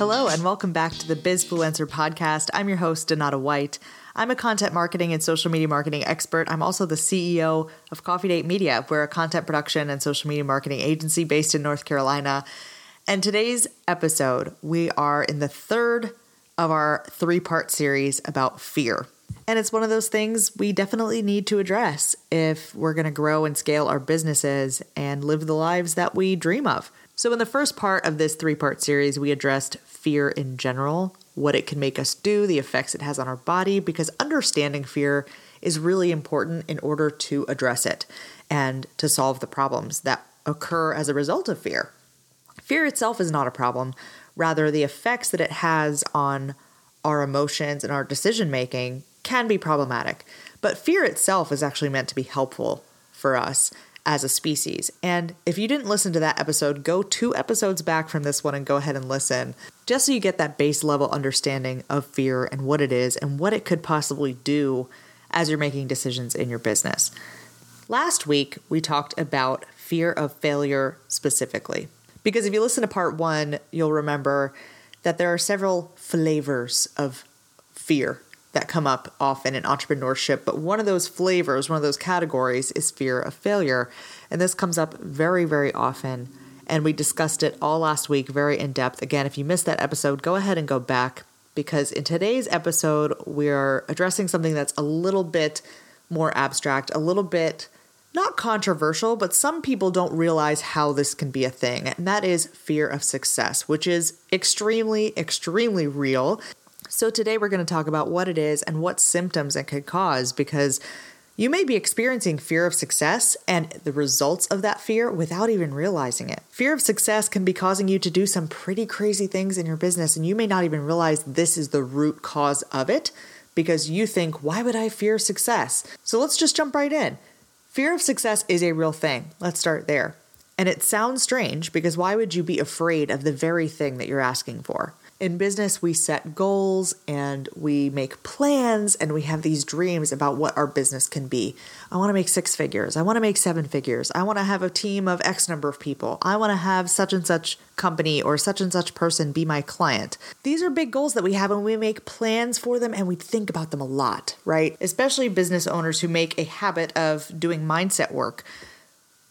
Hello, and welcome back to the Bizfluencer podcast. I'm your host, Donata White. I'm a content marketing and social media marketing expert. I'm also the CEO of Coffee Date Media. We're a content production and social media marketing agency based in North Carolina. And today's episode, we are in the third of our three part series about fear. And it's one of those things we definitely need to address if we're going to grow and scale our businesses and live the lives that we dream of. So, in the first part of this three part series, we addressed fear in general, what it can make us do, the effects it has on our body, because understanding fear is really important in order to address it and to solve the problems that occur as a result of fear. Fear itself is not a problem, rather, the effects that it has on our emotions and our decision making can be problematic. But fear itself is actually meant to be helpful for us as a species. And if you didn't listen to that episode, go two episodes back from this one and go ahead and listen, just so you get that base level understanding of fear and what it is and what it could possibly do as you're making decisions in your business. Last week, we talked about fear of failure specifically. Because if you listen to part one, you'll remember that there are several flavors of fear that come up often in entrepreneurship, but one of those flavors, one of those categories is fear of failure. And this comes up very, very often. And we discussed it all last week, very in depth. Again, if you missed that episode, go ahead and go back because in today's episode, we're addressing something that's a little bit more abstract, a little bit not controversial, but some people don't realize how this can be a thing. And that is fear of success, which is extremely, extremely real. So, today we're going to talk about what it is and what symptoms it could cause because you may be experiencing fear of success and the results of that fear without even realizing it. Fear of success can be causing you to do some pretty crazy things in your business, and you may not even realize this is the root cause of it because you think, why would I fear success? So, let's just jump right in. Fear of success is a real thing. Let's start there. And it sounds strange because why would you be afraid of the very thing that you're asking for? In business, we set goals and we make plans and we have these dreams about what our business can be. I want to make six figures. I want to make seven figures. I want to have a team of X number of people. I want to have such and such company or such and such person be my client. These are big goals that we have and we make plans for them and we think about them a lot, right? Especially business owners who make a habit of doing mindset work.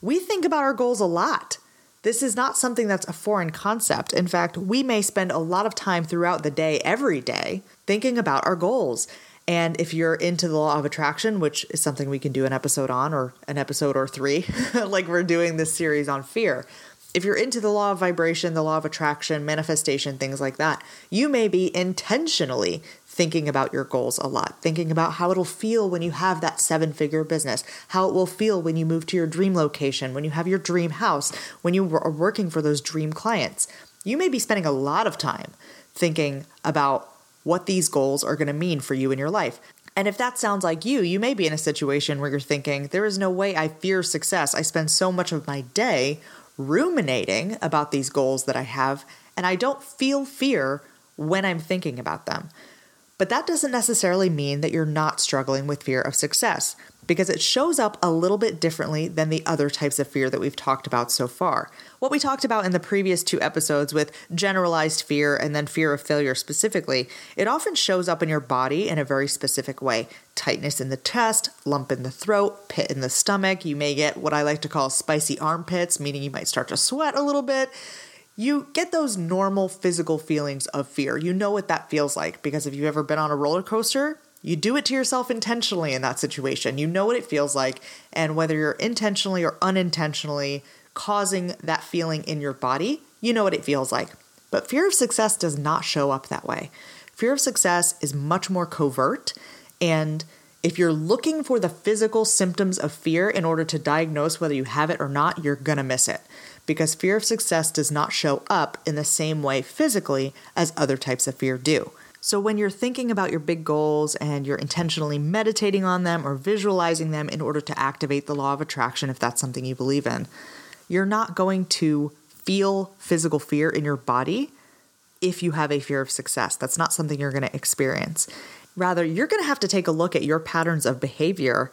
We think about our goals a lot. This is not something that's a foreign concept. In fact, we may spend a lot of time throughout the day, every day, thinking about our goals. And if you're into the law of attraction, which is something we can do an episode on or an episode or three, like we're doing this series on fear, if you're into the law of vibration, the law of attraction, manifestation, things like that, you may be intentionally thinking about your goals a lot, thinking about how it'll feel when you have that seven figure business, how it will feel when you move to your dream location, when you have your dream house, when you are working for those dream clients. You may be spending a lot of time thinking about what these goals are going to mean for you in your life. And if that sounds like you, you may be in a situation where you're thinking, there is no way I fear success. I spend so much of my day ruminating about these goals that I have, and I don't feel fear when I'm thinking about them. But that doesn't necessarily mean that you're not struggling with fear of success, because it shows up a little bit differently than the other types of fear that we've talked about so far. What we talked about in the previous two episodes with generalized fear and then fear of failure specifically, it often shows up in your body in a very specific way tightness in the chest, lump in the throat, pit in the stomach. You may get what I like to call spicy armpits, meaning you might start to sweat a little bit you get those normal physical feelings of fear. You know what that feels like because if you've ever been on a roller coaster, you do it to yourself intentionally in that situation. You know what it feels like, and whether you're intentionally or unintentionally causing that feeling in your body, you know what it feels like. But fear of success does not show up that way. Fear of success is much more covert, and if you're looking for the physical symptoms of fear in order to diagnose whether you have it or not, you're gonna miss it because fear of success does not show up in the same way physically as other types of fear do. So, when you're thinking about your big goals and you're intentionally meditating on them or visualizing them in order to activate the law of attraction, if that's something you believe in, you're not going to feel physical fear in your body if you have a fear of success. That's not something you're going to experience. Rather, you're going to have to take a look at your patterns of behavior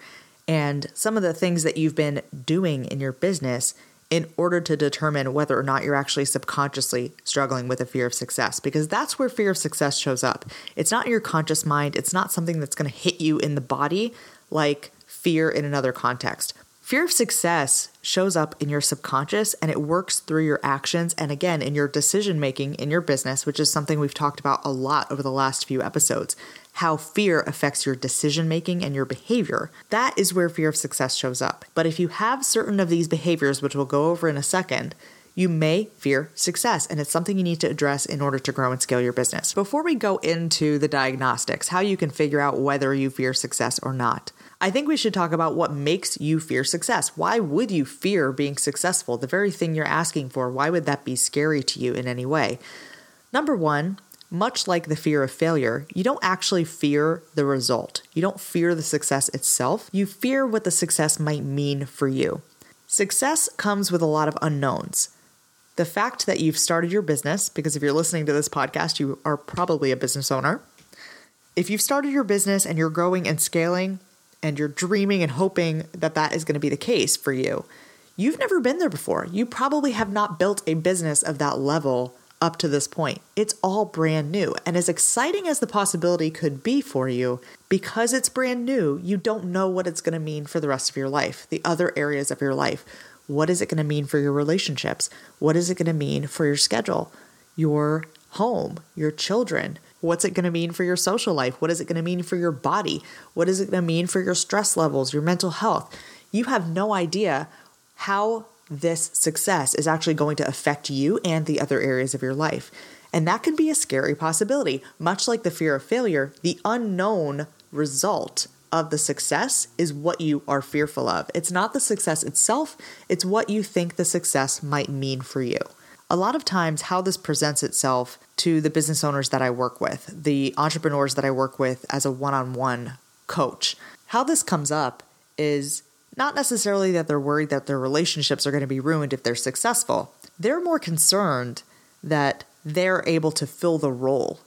and some of the things that you've been doing in your business in order to determine whether or not you're actually subconsciously struggling with a fear of success because that's where fear of success shows up. It's not your conscious mind, it's not something that's going to hit you in the body like fear in another context. Fear of success shows up in your subconscious and it works through your actions and again in your decision making in your business, which is something we've talked about a lot over the last few episodes. How fear affects your decision making and your behavior. That is where fear of success shows up. But if you have certain of these behaviors, which we'll go over in a second, you may fear success, and it's something you need to address in order to grow and scale your business. Before we go into the diagnostics, how you can figure out whether you fear success or not, I think we should talk about what makes you fear success. Why would you fear being successful? The very thing you're asking for, why would that be scary to you in any way? Number one, much like the fear of failure, you don't actually fear the result. You don't fear the success itself. You fear what the success might mean for you. Success comes with a lot of unknowns. The fact that you've started your business, because if you're listening to this podcast, you are probably a business owner. If you've started your business and you're growing and scaling, and you're dreaming and hoping that that is going to be the case for you. You've never been there before. You probably have not built a business of that level up to this point. It's all brand new. And as exciting as the possibility could be for you, because it's brand new, you don't know what it's going to mean for the rest of your life, the other areas of your life. What is it going to mean for your relationships? What is it going to mean for your schedule, your home, your children, What's it going to mean for your social life? What is it going to mean for your body? What is it going to mean for your stress levels, your mental health? You have no idea how this success is actually going to affect you and the other areas of your life. And that can be a scary possibility. Much like the fear of failure, the unknown result of the success is what you are fearful of. It's not the success itself, it's what you think the success might mean for you a lot of times how this presents itself to the business owners that I work with, the entrepreneurs that I work with as a one on one coach, how this comes up is not necessarily that they're worried that their relationships are going to be ruined if they're successful. They're more concerned that they're able to fill the role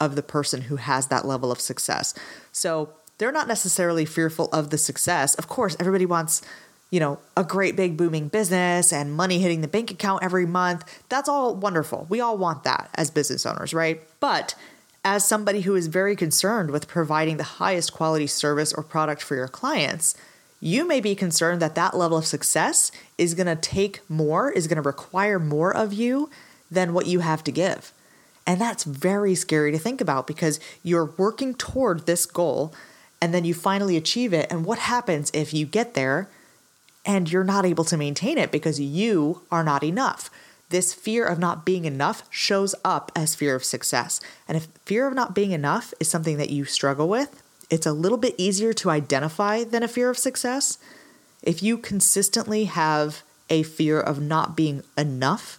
of the person who has that level of success. So they're not necessarily fearful of the success. Of course, everybody wants you know, a great big booming business and money hitting the bank account every month. That's all wonderful. We all want that as business owners, right? But as somebody who is very concerned with providing the highest quality service or product for your clients, you may be concerned that that level of success is going to take more, is going to require more of you than what you have to give. And that's very scary to think about because you're working toward this goal and then you finally achieve it. And what happens if you get there and you're not able to maintain it because you are not enough. This fear of not being enough shows up as fear of success. And if fear of not being enough is something that you struggle with, it's a little bit easier to identify than a fear of success. If you consistently have a fear of not being enough,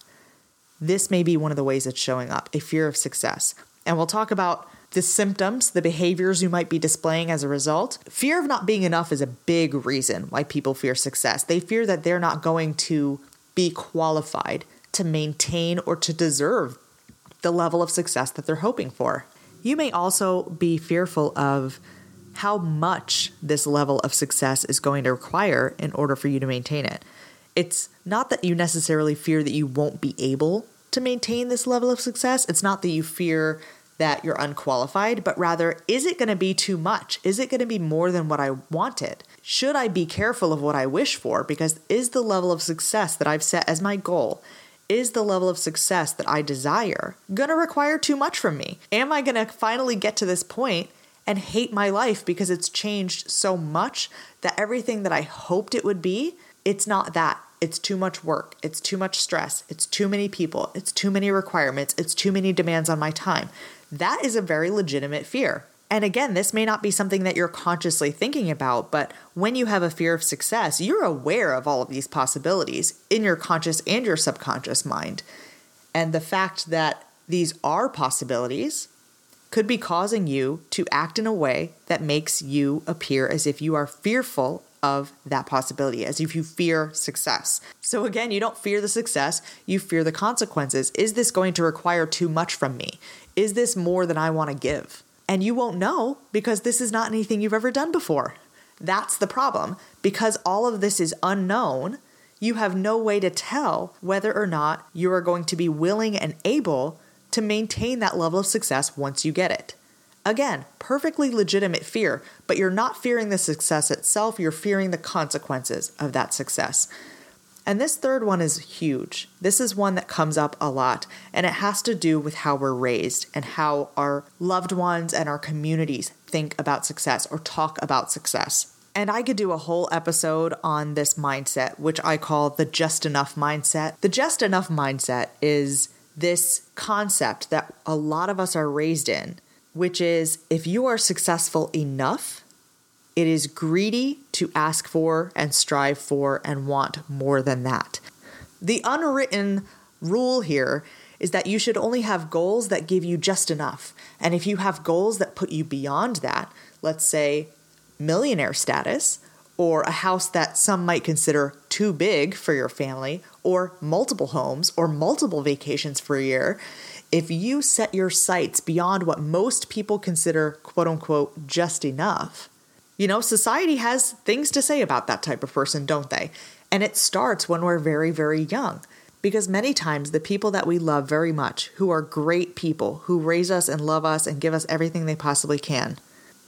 this may be one of the ways it's showing up a fear of success. And we'll talk about the symptoms, the behaviors you might be displaying as a result. Fear of not being enough is a big reason why people fear success. They fear that they're not going to be qualified to maintain or to deserve the level of success that they're hoping for. You may also be fearful of how much this level of success is going to require in order for you to maintain it. It's not that you necessarily fear that you won't be able to maintain this level of success. It's not that you fear that you're unqualified, but rather, is it going to be too much? Is it going to be more than what I wanted? Should I be careful of what I wish for? Because is the level of success that I've set as my goal, is the level of success that I desire going to require too much from me? Am I going to finally get to this point and hate my life because it's changed so much that everything that I hoped it would be, it's not that. It's too much work. It's too much stress. It's too many people. It's too many requirements. It's too many demands on my time that is a very legitimate fear. And again, this may not be something that you're consciously thinking about, but when you have a fear of success, you're aware of all of these possibilities in your conscious and your subconscious mind. And the fact that these are possibilities could be causing you to act in a way that makes you appear as if you are fearful of that possibility, as if you fear success. So, again, you don't fear the success, you fear the consequences. Is this going to require too much from me? Is this more than I want to give? And you won't know because this is not anything you've ever done before. That's the problem. Because all of this is unknown, you have no way to tell whether or not you are going to be willing and able to maintain that level of success once you get it. Again, perfectly legitimate fear, but you're not fearing the success itself, you're fearing the consequences of that success. And this third one is huge. This is one that comes up a lot, and it has to do with how we're raised and how our loved ones and our communities think about success or talk about success. And I could do a whole episode on this mindset, which I call the just enough mindset. The just enough mindset is this concept that a lot of us are raised in, which is if you are successful enough, it is greedy to ask for and strive for and want more than that. The unwritten rule here is that you should only have goals that give you just enough. And if you have goals that put you beyond that, let's say millionaire status, or a house that some might consider too big for your family, or multiple homes, or multiple vacations for a year, if you set your sights beyond what most people consider quote unquote just enough, you know, society has things to say about that type of person, don't they? And it starts when we're very, very young. Because many times the people that we love very much, who are great people, who raise us and love us and give us everything they possibly can,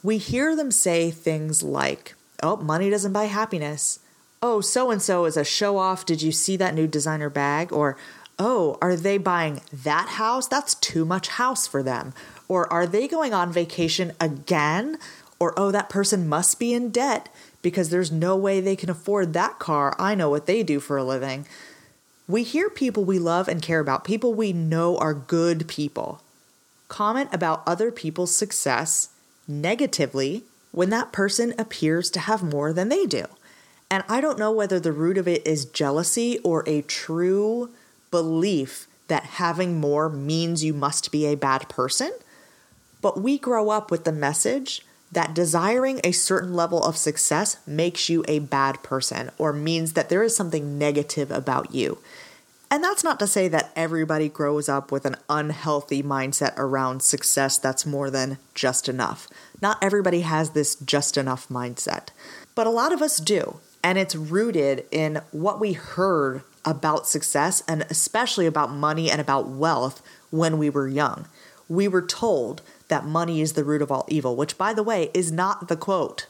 we hear them say things like, oh, money doesn't buy happiness. Oh, so and so is a show off. Did you see that new designer bag? Or, oh, are they buying that house? That's too much house for them. Or are they going on vacation again? Or, oh, that person must be in debt because there's no way they can afford that car. I know what they do for a living. We hear people we love and care about, people we know are good people, comment about other people's success negatively when that person appears to have more than they do. And I don't know whether the root of it is jealousy or a true belief that having more means you must be a bad person. But we grow up with the message that desiring a certain level of success makes you a bad person or means that there is something negative about you. And that's not to say that everybody grows up with an unhealthy mindset around success that's more than just enough. Not everybody has this just enough mindset, but a lot of us do. And it's rooted in what we heard about success and especially about money and about wealth when we were young. We were told that money is the root of all evil, which, by the way, is not the quote.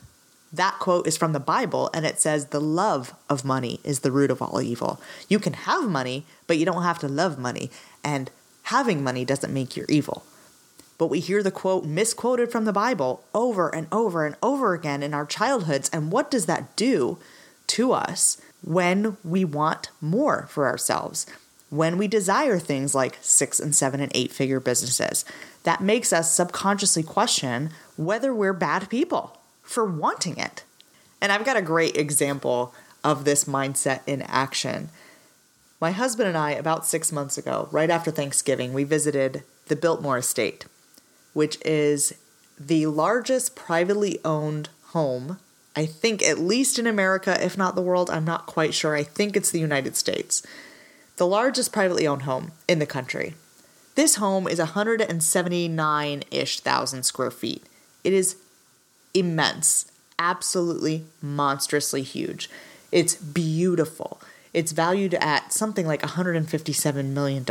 That quote is from the Bible, and it says, The love of money is the root of all evil. You can have money, but you don't have to love money, and having money doesn't make you evil. But we hear the quote misquoted from the Bible over and over and over again in our childhoods, and what does that do to us when we want more for ourselves? When we desire things like six and seven and eight figure businesses, that makes us subconsciously question whether we're bad people for wanting it. And I've got a great example of this mindset in action. My husband and I, about six months ago, right after Thanksgiving, we visited the Biltmore Estate, which is the largest privately owned home, I think, at least in America, if not the world. I'm not quite sure. I think it's the United States. The largest privately owned home in the country. This home is 179 ish thousand square feet. It is immense, absolutely monstrously huge. It's beautiful. It's valued at something like $157 million.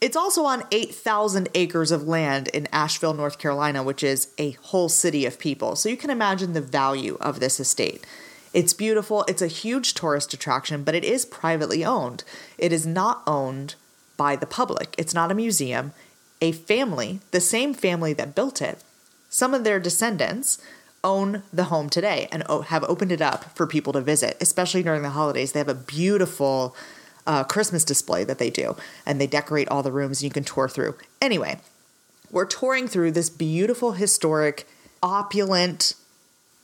It's also on 8,000 acres of land in Asheville, North Carolina, which is a whole city of people. So you can imagine the value of this estate. It's beautiful. It's a huge tourist attraction, but it is privately owned. It is not owned by the public. It's not a museum. A family, the same family that built it, some of their descendants own the home today and have opened it up for people to visit, especially during the holidays. They have a beautiful uh, Christmas display that they do, and they decorate all the rooms and you can tour through. Anyway, we're touring through this beautiful, historic, opulent,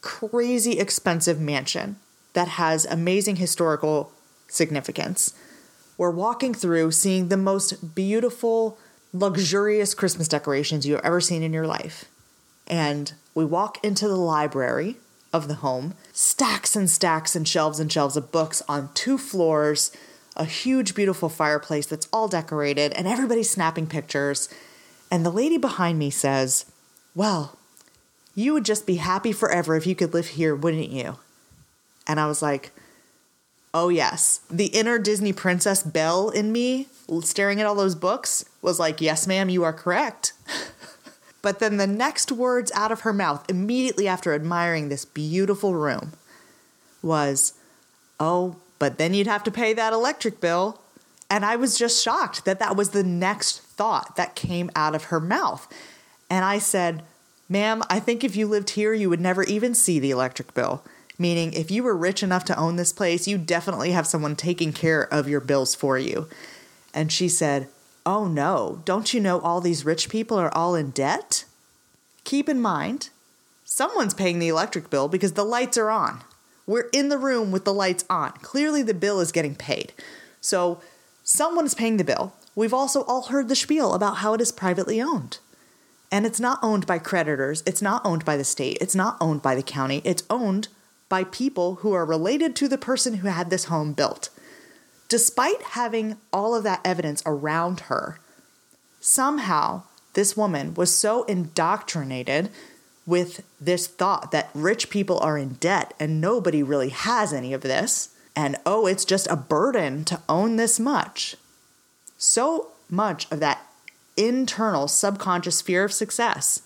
crazy expensive mansion that has amazing historical significance we're walking through seeing the most beautiful, luxurious Christmas decorations you've ever seen in your life. And we walk into the library of the home, stacks and stacks and shelves and shelves of books on two floors, a huge, beautiful fireplace that's all decorated, and everybody's snapping pictures. And the lady behind me says, Well, you would just be happy forever if you could live here, wouldn't you? And I was like, Oh, yes. The inner Disney princess Belle in me, staring at all those books, was like, Yes, ma'am, you are correct. but then the next words out of her mouth, immediately after admiring this beautiful room, was, Oh, but then you'd have to pay that electric bill. And I was just shocked that that was the next thought that came out of her mouth. And I said, Ma'am, I think if you lived here, you would never even see the electric bill. Meaning, if you were rich enough to own this place, you definitely have someone taking care of your bills for you. And she said, Oh no, don't you know all these rich people are all in debt? Keep in mind, someone's paying the electric bill because the lights are on. We're in the room with the lights on. Clearly, the bill is getting paid. So, someone is paying the bill. We've also all heard the spiel about how it is privately owned. And it's not owned by creditors, it's not owned by the state, it's not owned by the county, it's owned by people who are related to the person who had this home built. Despite having all of that evidence around her, somehow this woman was so indoctrinated with this thought that rich people are in debt and nobody really has any of this, and oh, it's just a burden to own this much. So much of that internal subconscious fear of success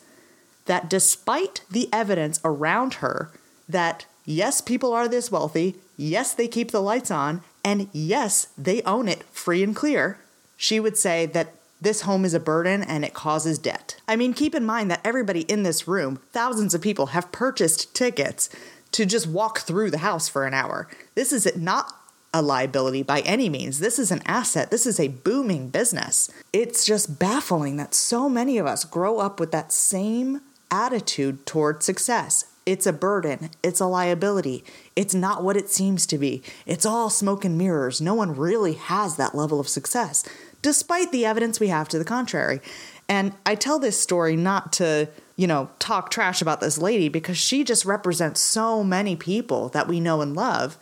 that despite the evidence around her that yes, people are this wealthy, yes, they keep the lights on, and yes, they own it free and clear, she would say that this home is a burden and it causes debt. I mean, keep in mind that everybody in this room, thousands of people, have purchased tickets to just walk through the house for an hour. This is not a liability by any means. This is an asset. This is a booming business. It's just baffling that so many of us grow up with that same attitude toward success. It's a burden. It's a liability. It's not what it seems to be. It's all smoke and mirrors. No one really has that level of success despite the evidence we have to the contrary. And I tell this story not to, you know, talk trash about this lady because she just represents so many people that we know and love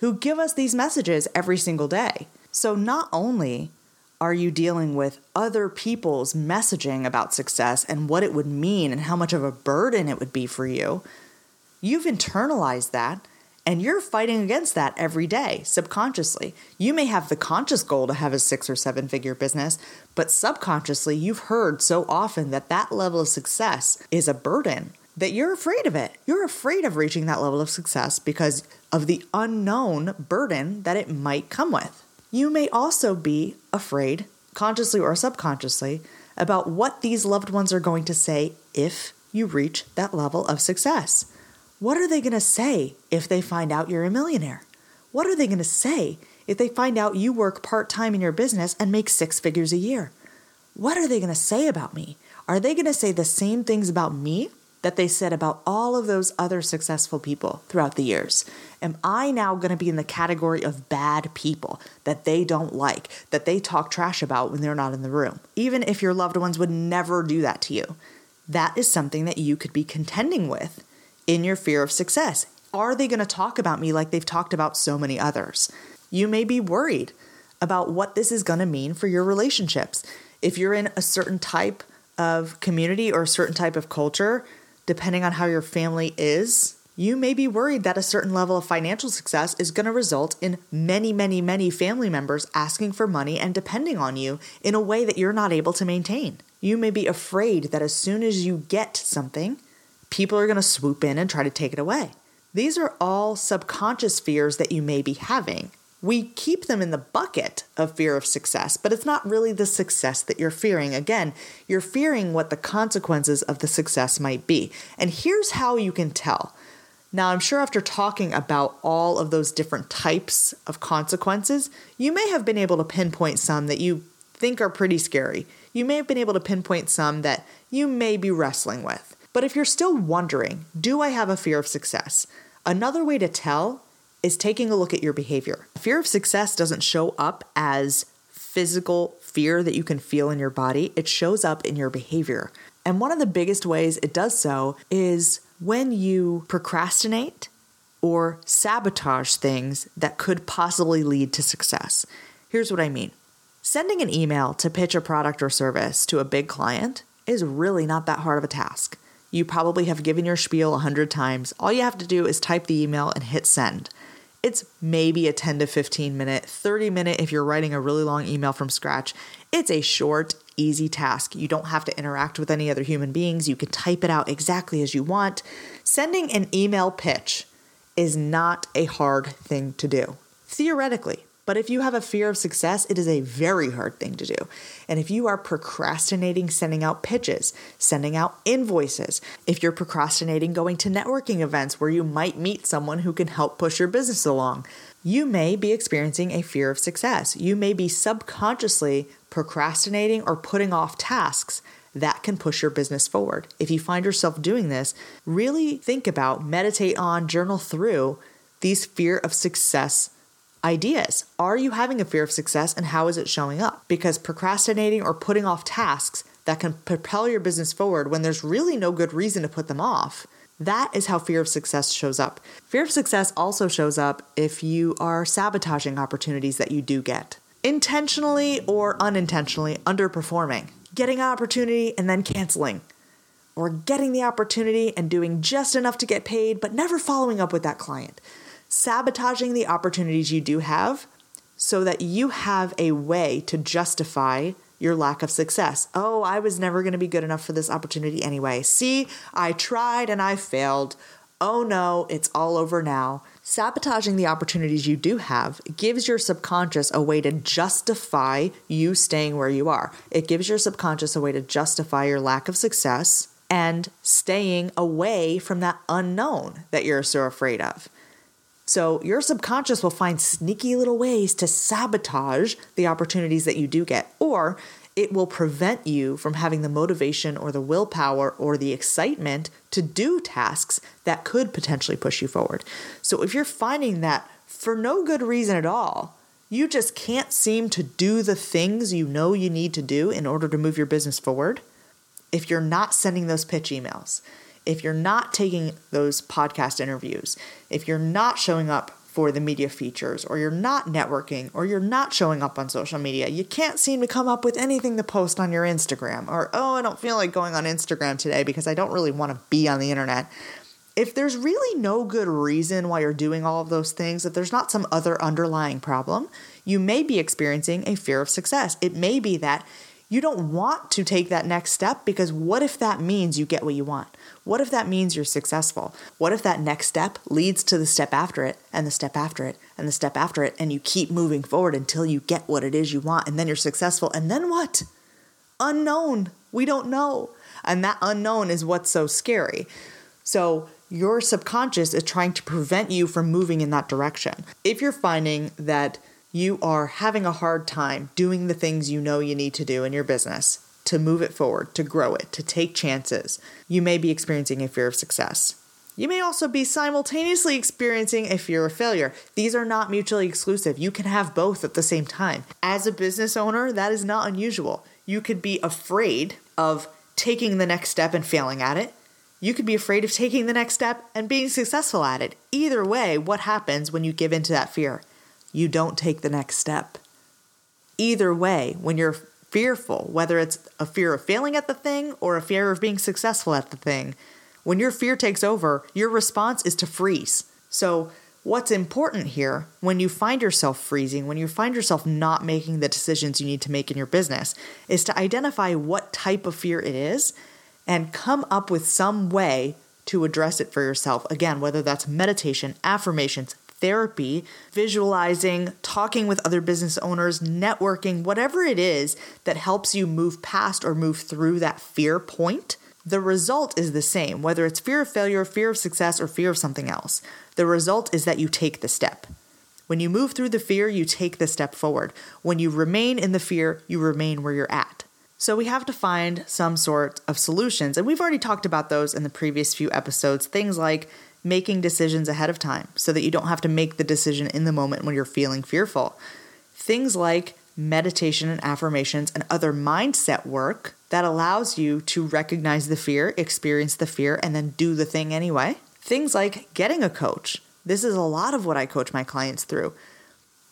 who give us these messages every single day. So not only are you dealing with other people's messaging about success and what it would mean and how much of a burden it would be for you, you've internalized that and you're fighting against that every day, subconsciously. You may have the conscious goal to have a six or seven figure business, but subconsciously, you've heard so often that that level of success is a burden that you're afraid of it. You're afraid of reaching that level of success because of the unknown burden that it might come with. You may also be afraid, consciously or subconsciously, about what these loved ones are going to say if you reach that level of success. What are they going to say if they find out you're a millionaire? What are they going to say if they find out you work part time in your business and make six figures a year? What are they going to say about me? Are they going to say the same things about me that they said about all of those other successful people throughout the years? Am I now going to be in the category of bad people that they don't like, that they talk trash about when they're not in the room? Even if your loved ones would never do that to you, that is something that you could be contending with in your fear of success. Are they going to talk about me like they've talked about so many others? You may be worried about what this is going to mean for your relationships. If you're in a certain type of community or a certain type of culture, depending on how your family is, you may be worried that a certain level of financial success is going to result in many, many, many family members asking for money and depending on you in a way that you're not able to maintain. You may be afraid that as soon as you get something, people are going to swoop in and try to take it away. These are all subconscious fears that you may be having. We keep them in the bucket of fear of success, but it's not really the success that you're fearing. Again, you're fearing what the consequences of the success might be. And here's how you can tell. Now, I'm sure after talking about all of those different types of consequences, you may have been able to pinpoint some that you think are pretty scary. You may have been able to pinpoint some that you may be wrestling with. But if you're still wondering, do I have a fear of success? Another way to tell is taking a look at your behavior. Fear of success doesn't show up as physical fear that you can feel in your body, it shows up in your behavior. And one of the biggest ways it does so is when you procrastinate or sabotage things that could possibly lead to success. Here's what I mean sending an email to pitch a product or service to a big client is really not that hard of a task. You probably have given your spiel a hundred times. All you have to do is type the email and hit send. It's maybe a 10 to 15 minute, 30 minute if you're writing a really long email from scratch. It's a short, easy task. You don't have to interact with any other human beings. You can type it out exactly as you want. Sending an email pitch is not a hard thing to do, theoretically. But if you have a fear of success, it is a very hard thing to do. And if you are procrastinating sending out pitches, sending out invoices, if you're procrastinating going to networking events where you might meet someone who can help push your business along, you may be experiencing a fear of success. You may be subconsciously procrastinating or putting off tasks that can push your business forward. If you find yourself doing this, really think about, meditate on, journal through these fear of success ideas. Are you having a fear of success and how is it showing up? Because procrastinating or putting off tasks that can propel your business forward when there's really no good reason to put them off. That is how fear of success shows up. Fear of success also shows up if you are sabotaging opportunities that you do get, intentionally or unintentionally underperforming, getting an opportunity and then canceling, or getting the opportunity and doing just enough to get paid but never following up with that client sabotaging the opportunities you do have so that you have a way to justify your lack of success. Oh, I was never going to be good enough for this opportunity anyway. See, I tried and I failed. Oh no, it's all over now. Sabotaging the opportunities you do have gives your subconscious a way to justify you staying where you are. It gives your subconscious a way to justify your lack of success and staying away from that unknown that you're so afraid of. So your subconscious will find sneaky little ways to sabotage the opportunities that you do get, or it will prevent you from having the motivation or the willpower or the excitement to do tasks that could potentially push you forward. So if you're finding that for no good reason at all, you just can't seem to do the things you know you need to do in order to move your business forward, if you're not sending those pitch emails, if you're not taking those podcast interviews, if you're not showing up for the media features, or you're not networking, or you're not showing up on social media, you can't seem to come up with anything to post on your Instagram, or oh, I don't feel like going on Instagram today because I don't really want to be on the internet. If there's really no good reason why you're doing all of those things, if there's not some other underlying problem, you may be experiencing a fear of success. It may be that you don't want to take that next step because what if that means you get what you want? What if that means you're successful? What if that next step leads to the step after it, and the step after it, and the step after it, and you keep moving forward until you get what it is you want, and then you're successful, and then what? Unknown. We don't know. And that unknown is what's so scary. So, your subconscious is trying to prevent you from moving in that direction. If you're finding that you are having a hard time doing the things you know you need to do in your business to move it forward, to grow it, to take chances, you may be experiencing a fear of success. You may also be simultaneously experiencing a fear of failure. These are not mutually exclusive. You can have both at the same time. As a business owner, that is not unusual. You could be afraid of taking the next step and failing at it. You could be afraid of taking the next step and being successful at it. Either way, what happens when you give in to that fear? you don't take the next step. Either way, when you're fearful, whether it's a fear of failing at the thing or a fear of being successful at the thing, when your fear takes over, your response is to freeze. So, what's important here when you find yourself freezing, when you find yourself not making the decisions you need to make in your business, is to identify what type of fear it is and come up with some way to address it for yourself. Again, whether that's meditation, affirmations, therapy, visualizing, talking with other business owners, networking, whatever it is that helps you move past or move through that fear point, the result is the same, whether it's fear of failure, fear of success, or fear of something else. The result is that you take the step. When you move through the fear, you take the step forward. When you remain in the fear, you remain where you're at. So we have to find some sort of solutions. And we've already talked about those in the previous few episodes. Things like making decisions ahead of time so that you don't have to make the decision in the moment when you're feeling fearful. Things like meditation and affirmations and other mindset work that allows you to recognize the fear, experience the fear, and then do the thing anyway. Things like getting a coach. This is a lot of what I coach my clients through.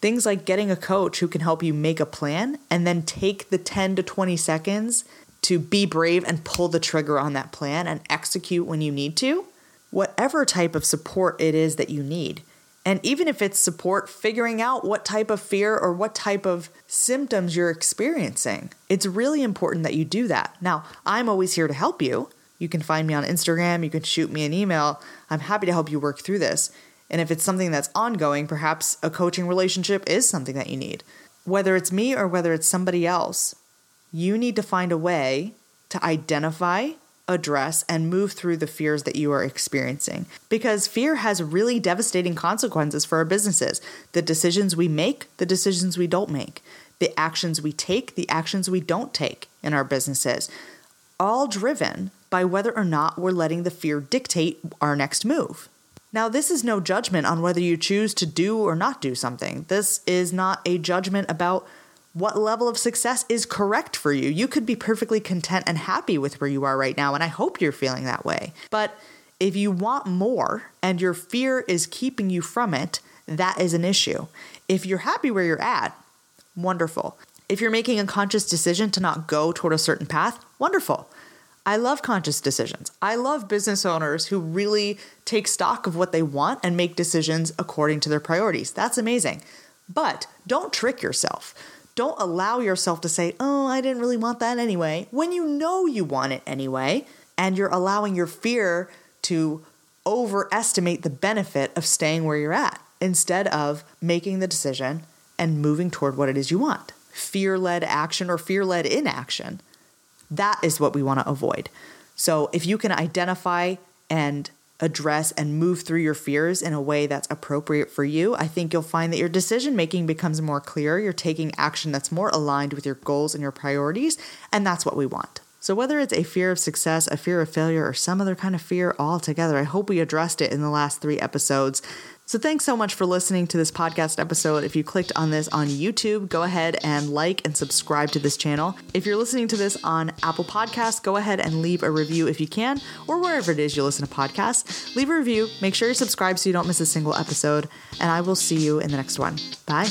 Things like getting a coach who can help you make a plan and then take the 10 to 20 seconds to be brave and pull the trigger on that plan and execute when you need to whatever type of support it is that you need. And even if it's support figuring out what type of fear or what type of symptoms you're experiencing, it's really important that you do that. Now, I'm always here to help you. You can find me on Instagram, you can shoot me an email. I'm happy to help you work through this. And if it's something that's ongoing, perhaps a coaching relationship is something that you need. Whether it's me or whether it's somebody else, you need to find a way to identify, address, and move through the fears that you are experiencing. Because fear has really devastating consequences for our businesses. The decisions we make, the decisions we don't make, the actions we take, the actions we don't take in our businesses, all driven by whether or not we're letting the fear dictate our next move. Now, this is no judgment on whether you choose to do or not do something. This is not a judgment about what level of success is correct for you. You could be perfectly content and happy with where you are right now, and I hope you're feeling that way. But if you want more and your fear is keeping you from it, that is an issue. If you're happy where you're at, wonderful. If you're making a conscious decision to not go toward a certain path, wonderful. I love conscious decisions. I love business owners who really take stock of what they want and make decisions according to their priorities. That's amazing. But don't trick yourself. Don't allow yourself to say, oh, I didn't really want that anyway, when you know you want it anyway, and you're allowing your fear to overestimate the benefit of staying where you're at instead of making the decision and moving toward what it is you want. Fear led action or fear led inaction that is what we want to avoid. So if you can identify and address and move through your fears in a way that's appropriate for you, I think you'll find that your decision making becomes more clear. You're taking action that's more aligned with your goals and your priorities, and that's what we want. So, whether it's a fear of success, a fear of failure, or some other kind of fear altogether, I hope we addressed it in the last three episodes. So, thanks so much for listening to this podcast episode. If you clicked on this on YouTube, go ahead and like and subscribe to this channel. If you're listening to this on Apple Podcasts, go ahead and leave a review if you can, or wherever it is you listen to podcasts. Leave a review, make sure you're subscribed so you don't miss a single episode, and I will see you in the next one. Bye.